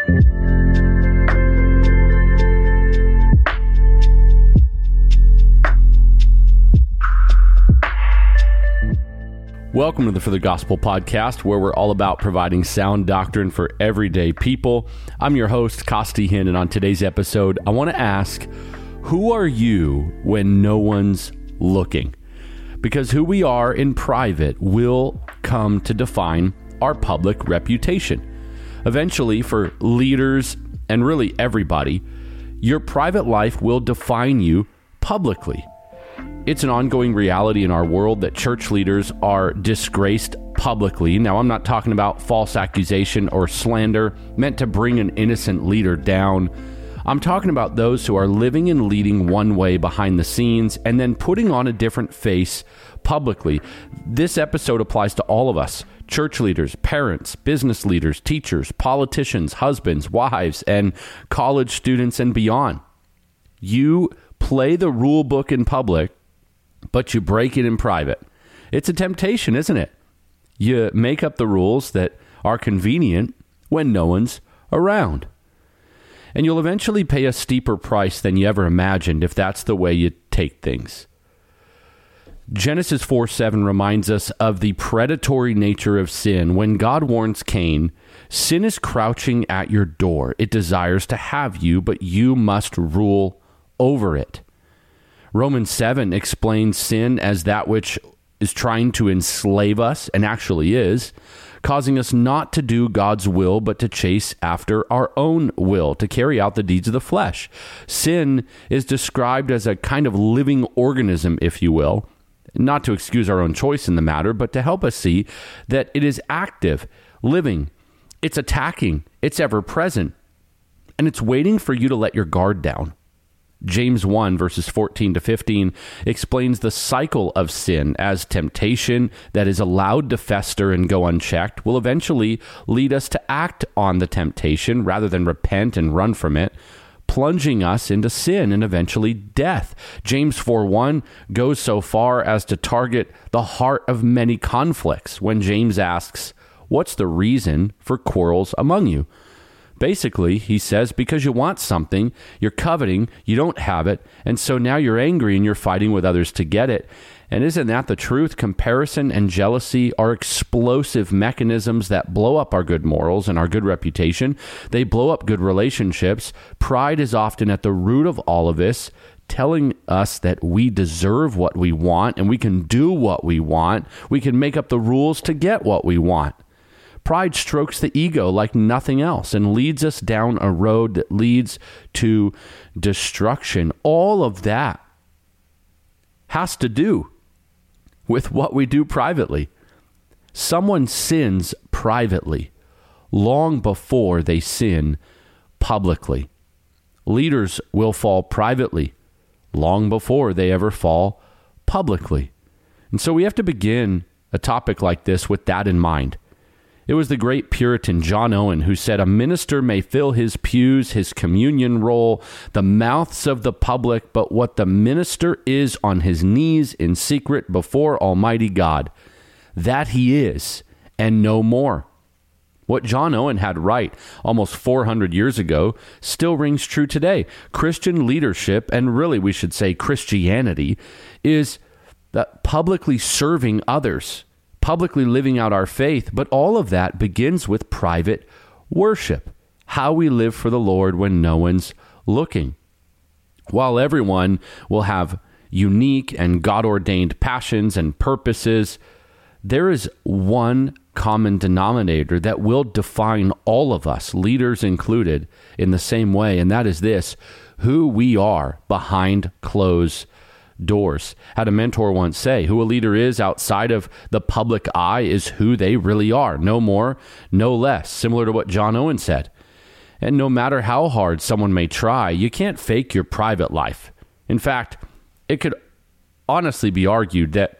Welcome to the For the Gospel podcast, where we're all about providing sound doctrine for everyday people. I'm your host, Costi Hinn, and on today's episode, I want to ask Who are you when no one's looking? Because who we are in private will come to define our public reputation. Eventually, for leaders and really everybody, your private life will define you publicly. It's an ongoing reality in our world that church leaders are disgraced publicly. Now, I'm not talking about false accusation or slander meant to bring an innocent leader down. I'm talking about those who are living and leading one way behind the scenes and then putting on a different face publicly. This episode applies to all of us church leaders, parents, business leaders, teachers, politicians, husbands, wives, and college students and beyond. You play the rule book in public but you break it in private. It's a temptation, isn't it? You make up the rules that are convenient when no one's around. And you'll eventually pay a steeper price than you ever imagined if that's the way you take things. Genesis 4 7 reminds us of the predatory nature of sin. When God warns Cain, sin is crouching at your door. It desires to have you, but you must rule over it. Romans 7 explains sin as that which is trying to enslave us, and actually is, causing us not to do God's will, but to chase after our own will, to carry out the deeds of the flesh. Sin is described as a kind of living organism, if you will, not to excuse our own choice in the matter, but to help us see that it is active, living, it's attacking, it's ever present, and it's waiting for you to let your guard down. James 1, verses 14 to 15, explains the cycle of sin as temptation that is allowed to fester and go unchecked will eventually lead us to act on the temptation rather than repent and run from it, plunging us into sin and eventually death. James 4 1 goes so far as to target the heart of many conflicts when James asks, What's the reason for quarrels among you? Basically, he says, because you want something, you're coveting, you don't have it, and so now you're angry and you're fighting with others to get it. And isn't that the truth? Comparison and jealousy are explosive mechanisms that blow up our good morals and our good reputation. They blow up good relationships. Pride is often at the root of all of this, telling us that we deserve what we want and we can do what we want. We can make up the rules to get what we want. Pride strokes the ego like nothing else and leads us down a road that leads to destruction. All of that has to do with what we do privately. Someone sins privately long before they sin publicly. Leaders will fall privately long before they ever fall publicly. And so we have to begin a topic like this with that in mind. It was the great Puritan John Owen who said, A minister may fill his pews, his communion roll, the mouths of the public, but what the minister is on his knees in secret before Almighty God, that he is, and no more. What John Owen had right almost 400 years ago still rings true today. Christian leadership, and really we should say Christianity, is publicly serving others publicly living out our faith, but all of that begins with private worship. How we live for the Lord when no one's looking. While everyone will have unique and God ordained passions and purposes, there is one common denominator that will define all of us, leaders included, in the same way, and that is this who we are behind closed doors. Had a mentor once say, who a leader is outside of the public eye is who they really are. No more, no less. Similar to what John Owen said. And no matter how hard someone may try, you can't fake your private life. In fact, it could honestly be argued that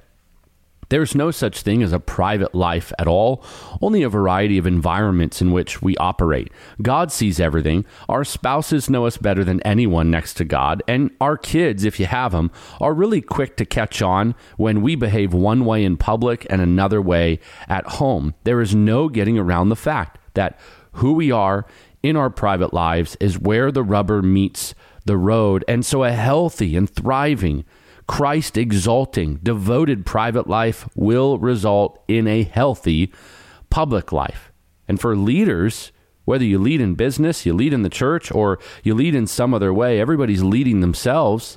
there's no such thing as a private life at all, only a variety of environments in which we operate. God sees everything. Our spouses know us better than anyone next to God. And our kids, if you have them, are really quick to catch on when we behave one way in public and another way at home. There is no getting around the fact that who we are in our private lives is where the rubber meets the road. And so a healthy and thriving, Christ exalting, devoted private life will result in a healthy public life. And for leaders, whether you lead in business, you lead in the church, or you lead in some other way, everybody's leading themselves.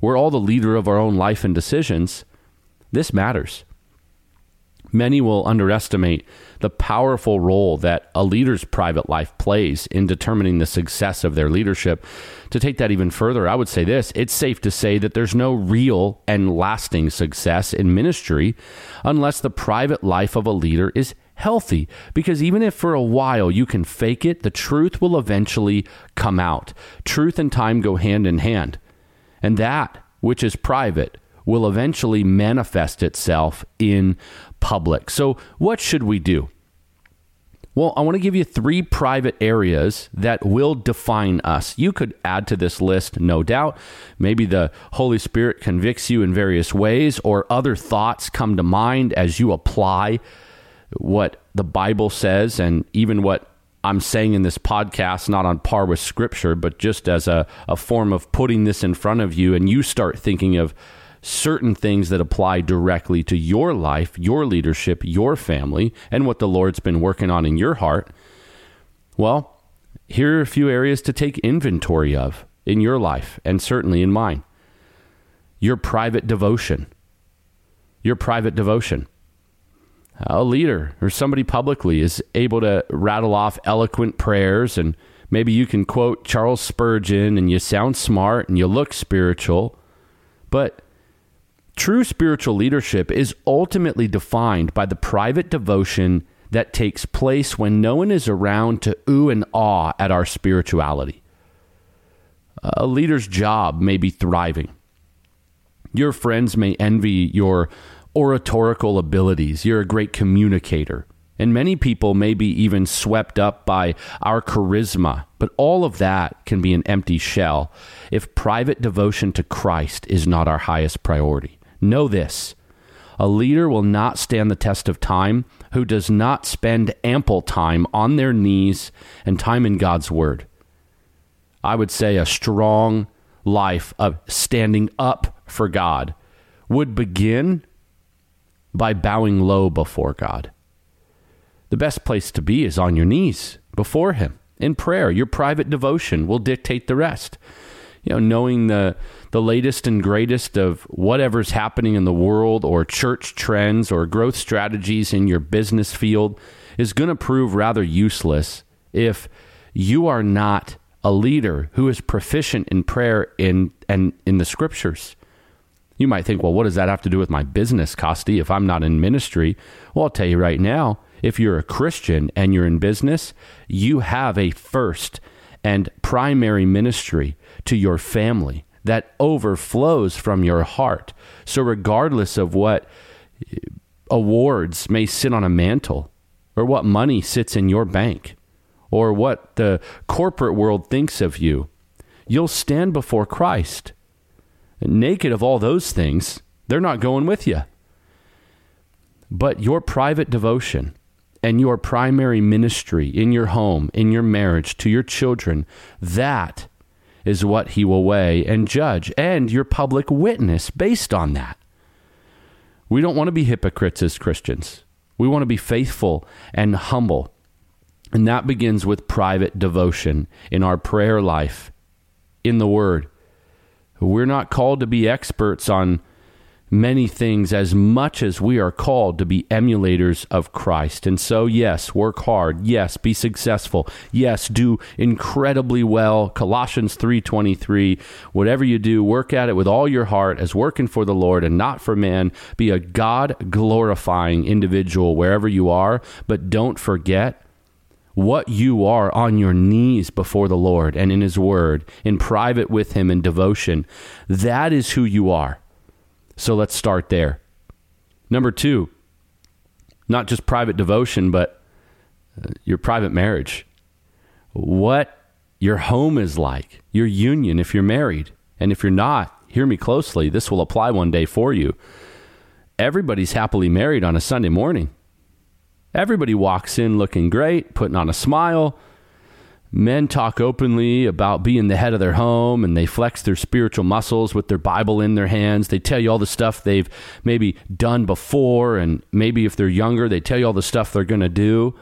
We're all the leader of our own life and decisions. This matters. Many will underestimate the powerful role that a leader's private life plays in determining the success of their leadership. To take that even further, I would say this it's safe to say that there's no real and lasting success in ministry unless the private life of a leader is healthy. Because even if for a while you can fake it, the truth will eventually come out. Truth and time go hand in hand. And that which is private will eventually manifest itself in public. So, what should we do? Well, I want to give you three private areas that will define us. You could add to this list, no doubt. Maybe the Holy Spirit convicts you in various ways, or other thoughts come to mind as you apply what the Bible says and even what I'm saying in this podcast, not on par with Scripture, but just as a, a form of putting this in front of you, and you start thinking of certain things that apply directly to your life, your leadership, your family, and what the Lord's been working on in your heart, well, here are a few areas to take inventory of in your life and certainly in mine. Your private devotion. Your private devotion. A leader or somebody publicly is able to rattle off eloquent prayers, and maybe you can quote Charles Spurgeon and you sound smart and you look spiritual, but True spiritual leadership is ultimately defined by the private devotion that takes place when no one is around to ooh and awe at our spirituality. A leader's job may be thriving. Your friends may envy your oratorical abilities. You're a great communicator. And many people may be even swept up by our charisma, but all of that can be an empty shell if private devotion to Christ is not our highest priority. Know this a leader will not stand the test of time who does not spend ample time on their knees and time in God's Word. I would say a strong life of standing up for God would begin by bowing low before God. The best place to be is on your knees before Him in prayer. Your private devotion will dictate the rest. You know, knowing the the latest and greatest of whatever's happening in the world or church trends or growth strategies in your business field is going to prove rather useless if you are not a leader who is proficient in prayer in and in the scriptures. You might think, well, what does that have to do with my business, Costi, if I'm not in ministry? Well, I'll tell you right now, if you're a Christian and you're in business, you have a first and primary ministry to your family that overflows from your heart. So, regardless of what awards may sit on a mantle, or what money sits in your bank, or what the corporate world thinks of you, you'll stand before Christ. Naked of all those things, they're not going with you. But your private devotion and your primary ministry in your home, in your marriage, to your children, that is what he will weigh and judge, and your public witness based on that. We don't want to be hypocrites as Christians. We want to be faithful and humble. And that begins with private devotion in our prayer life, in the Word. We're not called to be experts on many things as much as we are called to be emulators of Christ. And so, yes, work hard. Yes, be successful. Yes, do incredibly well. Colossians 3:23. Whatever you do, work at it with all your heart as working for the Lord and not for man. Be a God glorifying individual wherever you are, but don't forget what you are on your knees before the Lord and in His Word, in private with Him in devotion. That is who you are. So let's start there. Number two, not just private devotion, but uh, your private marriage. What your home is like, your union if you're married. And if you're not, hear me closely. This will apply one day for you. Everybody's happily married on a Sunday morning. Everybody walks in looking great, putting on a smile. Men talk openly about being the head of their home and they flex their spiritual muscles with their Bible in their hands. They tell you all the stuff they've maybe done before, and maybe if they're younger, they tell you all the stuff they're going to do.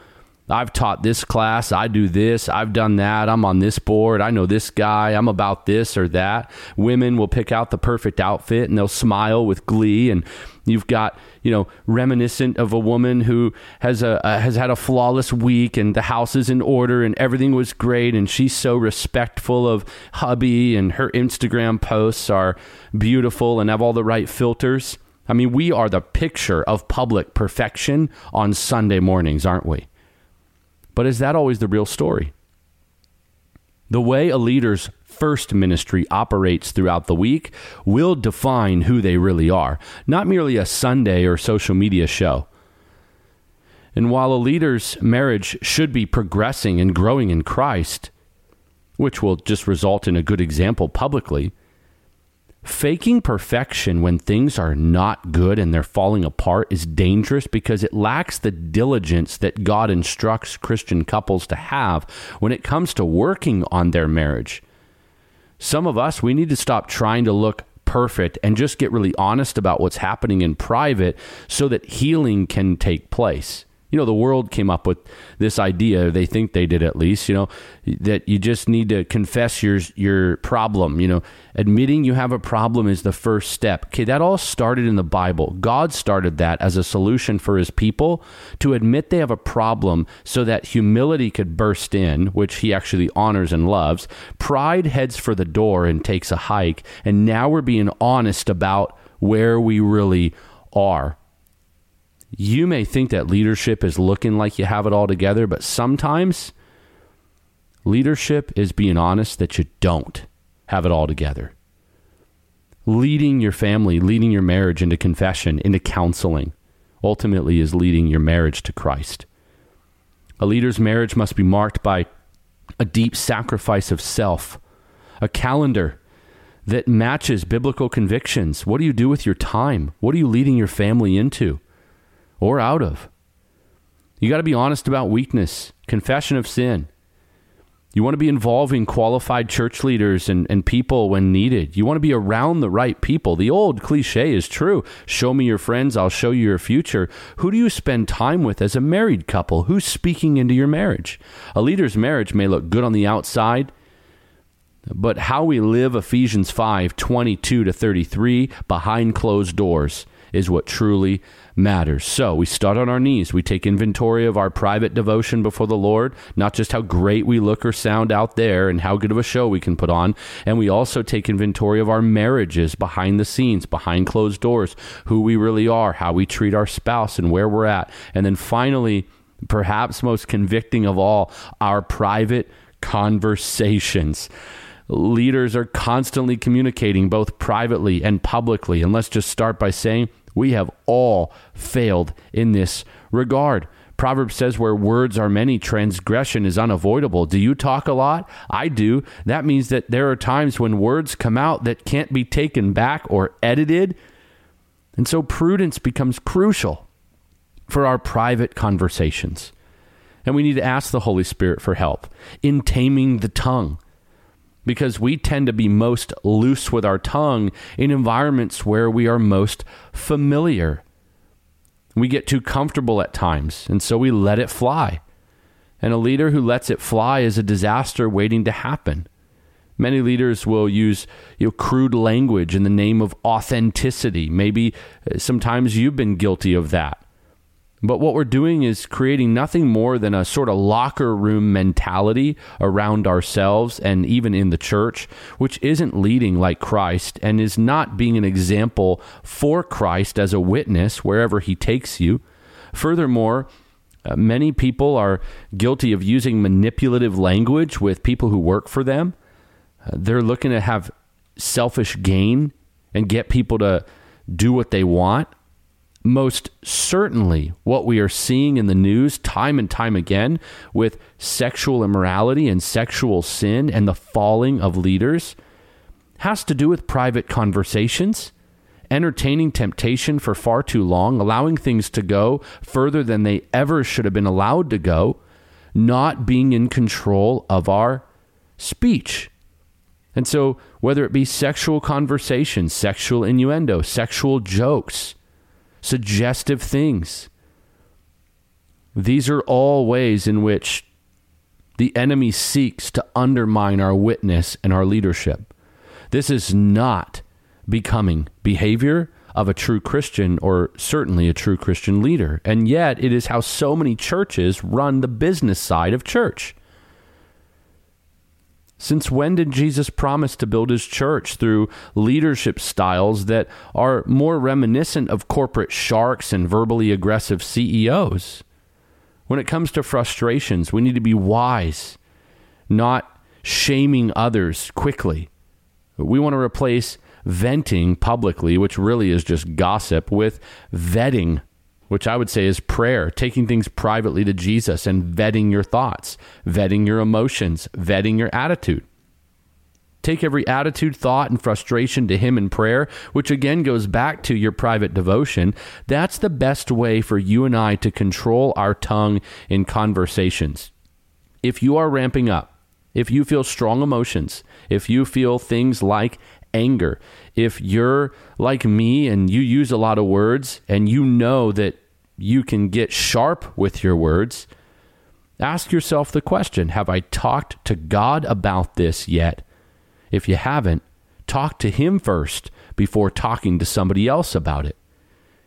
I've taught this class. I do this. I've done that. I'm on this board. I know this guy. I'm about this or that. Women will pick out the perfect outfit and they'll smile with glee. And you've got, you know, reminiscent of a woman who has a, has had a flawless week and the house is in order and everything was great and she's so respectful of hubby and her Instagram posts are beautiful and have all the right filters. I mean, we are the picture of public perfection on Sunday mornings, aren't we? But is that always the real story? The way a leader's first ministry operates throughout the week will define who they really are, not merely a Sunday or social media show. And while a leader's marriage should be progressing and growing in Christ, which will just result in a good example publicly, Faking perfection when things are not good and they're falling apart is dangerous because it lacks the diligence that God instructs Christian couples to have when it comes to working on their marriage. Some of us, we need to stop trying to look perfect and just get really honest about what's happening in private so that healing can take place you know, the world came up with this idea. They think they did at least, you know, that you just need to confess your your problem. You know, admitting you have a problem is the first step. Okay, that all started in the Bible. God started that as a solution for His people to admit they have a problem, so that humility could burst in, which He actually honors and loves. Pride heads for the door and takes a hike, and now we're being honest about where we really are you may think that leadership is looking like you have it all together, but sometimes leadership is being honest that you don't have it all together. Leading your family, leading your marriage into confession, into counseling, ultimately is leading your marriage to Christ. A leader's marriage must be marked by a deep sacrifice of self, a calendar that matches biblical convictions. What do you do with your time? What are you leading your family into? Or out of. You got to be honest about weakness, confession of sin. You want to be involving qualified church leaders and, and people when needed. You want to be around the right people. The old cliche is true show me your friends, I'll show you your future. Who do you spend time with as a married couple? Who's speaking into your marriage? A leader's marriage may look good on the outside, but how we live Ephesians 5 22 to 33 behind closed doors is what truly matters. So we start on our knees. We take inventory of our private devotion before the Lord, not just how great we look or sound out there and how good of a show we can put on. And we also take inventory of our marriages behind the scenes, behind closed doors, who we really are, how we treat our spouse, and where we're at. And then finally, perhaps most convicting of all, our private conversations leaders are constantly communicating both privately and publicly. And let's just start by saying we have all failed in this regard. Proverbs says, where words are many, transgression is unavoidable. Do you talk a lot? I do. That means that there are times when words come out that can't be taken back or edited. And so prudence becomes crucial for our private conversations. And we need to ask the Holy Spirit for help in taming the tongue because we tend to be most loose with our tongue in environments where we are most familiar. We get too comfortable at times, and so we let it fly. And a leader who lets it fly is a disaster waiting to happen. Many leaders will use you know, crude language in the name of authenticity. Maybe uh, sometimes you've been guilty of that. But what we're doing is creating nothing more than a sort of locker room mentality around ourselves and even in the church, which isn't leading like Christ and is not being an example for Christ as a witness wherever he takes you. Furthermore, uh, many people are guilty of using manipulative language with people who work for them. Uh, they're looking to have selfish gain and get people to do what they want most certainly what we are seeing in the news time and time again with sexual immorality and sexual sin and the falling of leaders has to do with private conversations, entertaining temptation for far too long, allowing things to go further than they ever should have been allowed to go, not being in control of our speech. And so, whether it be sexual conversation, sexual innuendo, sexual jokes, suggestive things, these are all ways in which the enemy seeks to undermine our witness and our leadership. This is not becoming behavior of a true Christian or certainly a true Christian leader. And yet, it is how so many churches run the business side of church. Since when did Jesus promise to build his church through leadership styles that are more reminiscent of corporate sharks and verbally aggressive CEOs? When it comes to frustrations, we need to be wise, not shaming others quickly. We want to replace venting publicly, which really is just gossip, with vetting, which I would say is prayer, taking things privately to Jesus and vetting your thoughts, vetting your emotions, vetting your attitude. Take every attitude, thought, and frustration to Him in prayer, which again goes back to your private devotion. That's the best way for you and I to control our tongue in conversations. If you are ramping up, if you feel strong emotions, if you feel things like anger, if you're like me and you use a lot of words and you know that you can get sharp with your words, ask yourself the question Have I talked to God about this yet? If you haven't, talk to Him first before talking to somebody else about it.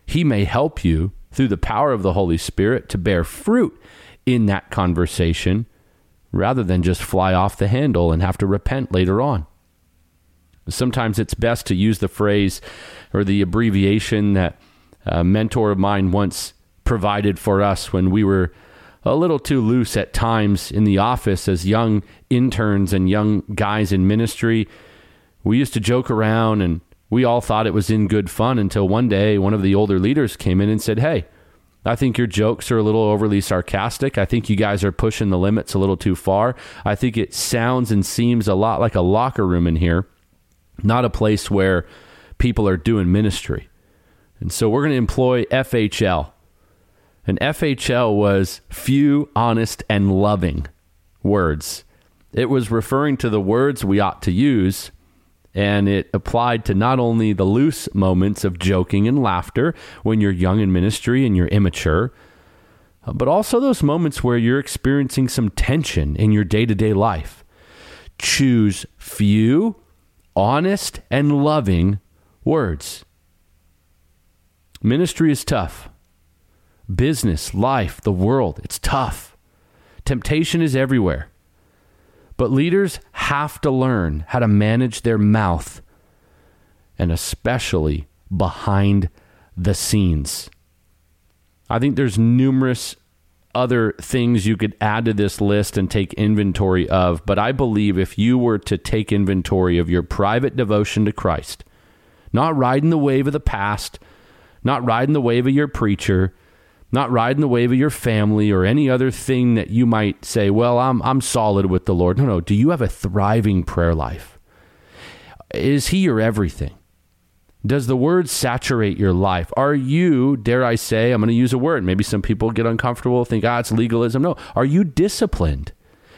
He may help you through the power of the Holy Spirit to bear fruit in that conversation rather than just fly off the handle and have to repent later on. Sometimes it's best to use the phrase or the abbreviation that a mentor of mine once provided for us when we were a little too loose at times in the office as young interns and young guys in ministry. We used to joke around and we all thought it was in good fun until one day one of the older leaders came in and said, Hey, I think your jokes are a little overly sarcastic. I think you guys are pushing the limits a little too far. I think it sounds and seems a lot like a locker room in here, not a place where people are doing ministry. And so we're going to employ FHL. And FHL was few, honest, and loving words. It was referring to the words we ought to use, and it applied to not only the loose moments of joking and laughter when you're young in ministry and you're immature, but also those moments where you're experiencing some tension in your day to day life. Choose few, honest, and loving words. Ministry is tough business, life, the world. It's tough. Temptation is everywhere. But leaders have to learn how to manage their mouth and especially behind the scenes. I think there's numerous other things you could add to this list and take inventory of, but I believe if you were to take inventory of your private devotion to Christ, not riding the wave of the past, not riding the wave of your preacher, not riding the wave of your family or any other thing that you might say, well, I'm, I'm solid with the Lord. No, no. Do you have a thriving prayer life? Is He your everything? Does the word saturate your life? Are you, dare I say, I'm going to use a word. Maybe some people get uncomfortable, think, ah, it's legalism. No. Are you disciplined?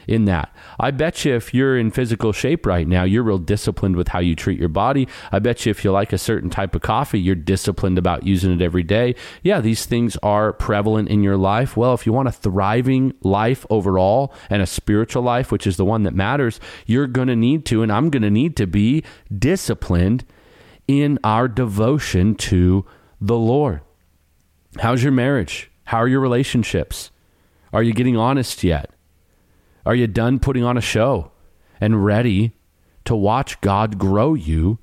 In that. I bet you if you're in physical shape right now, you're real disciplined with how you treat your body. I bet you if you like a certain type of coffee, you're disciplined about using it every day. Yeah, these things are prevalent in your life. Well, if you want a thriving life overall and a spiritual life, which is the one that matters, you're going to need to, and I'm going to need to be disciplined in our devotion to the Lord. How's your marriage? How are your relationships? Are you getting honest yet? Are you done putting on a show and ready to watch God grow you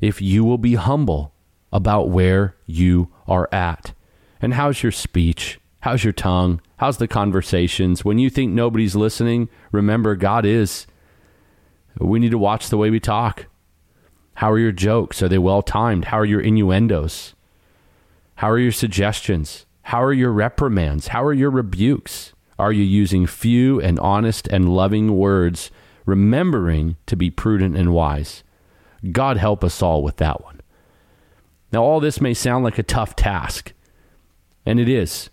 if you will be humble about where you are at? And how's your speech? How's your tongue? How's the conversations? When you think nobody's listening, remember God is. We need to watch the way we talk. How are your jokes? Are they well timed? How are your innuendos? How are your suggestions? How are your reprimands? How are your rebukes? Are you using few and honest and loving words, remembering to be prudent and wise? God help us all with that one. Now, all this may sound like a tough task, and it is.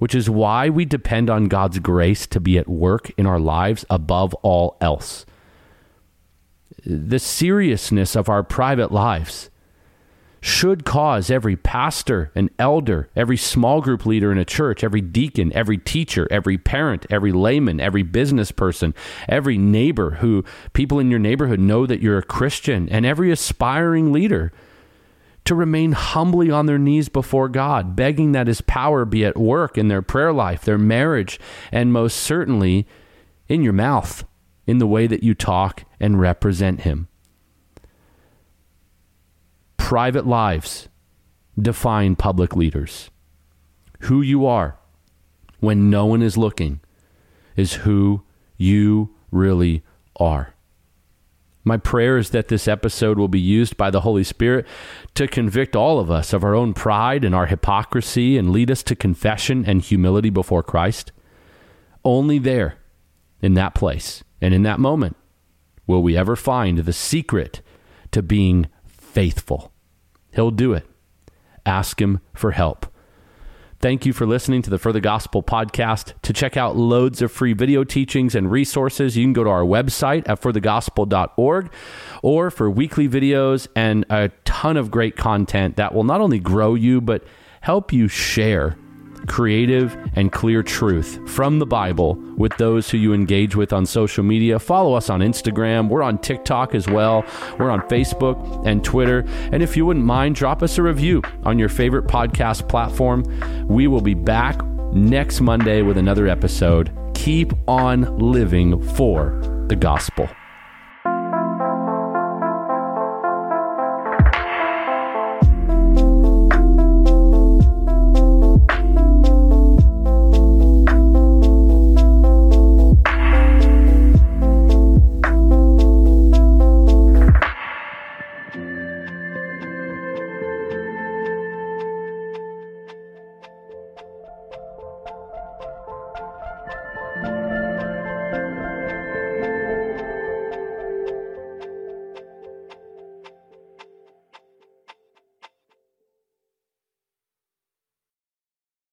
which is why we depend on God's grace to be at work in our lives above all else. The seriousness of our private lives should cause every pastor and elder, every small group leader in a church, every deacon, every teacher, every parent, every layman, every business person, every neighbor who people in your neighborhood know that you're a Christian, and every aspiring leader to remain humbly on their knees before God, begging that His power be at work in their prayer life, their marriage, and most certainly in your mouth, in the way that you talk and represent Him private lives define public leaders. Who you are when no one is looking is who you really are. My prayer is that this episode will be used by the Holy Spirit to convict all of us of our own pride and our hypocrisy and lead us to confession and humility before Christ. Only there, in that place and in that moment, will we ever find the secret to being faithful. He'll do it. Ask Him for help. Thank you for listening to the For the Gospel podcast. To check out loads of free video teachings and resources, you can go to our website at forthegospel.org or for weekly videos and a ton of great content that will not only grow you, but help you share creative, and clear truth from the Bible with those who you engage with on social media. Follow us on Instagram. We're on TikTok as well. We're on Facebook and Twitter. And if you wouldn't mind, drop us a review on your favorite podcast platform. We will be back next Monday with another episode. Keep on living for the gospel.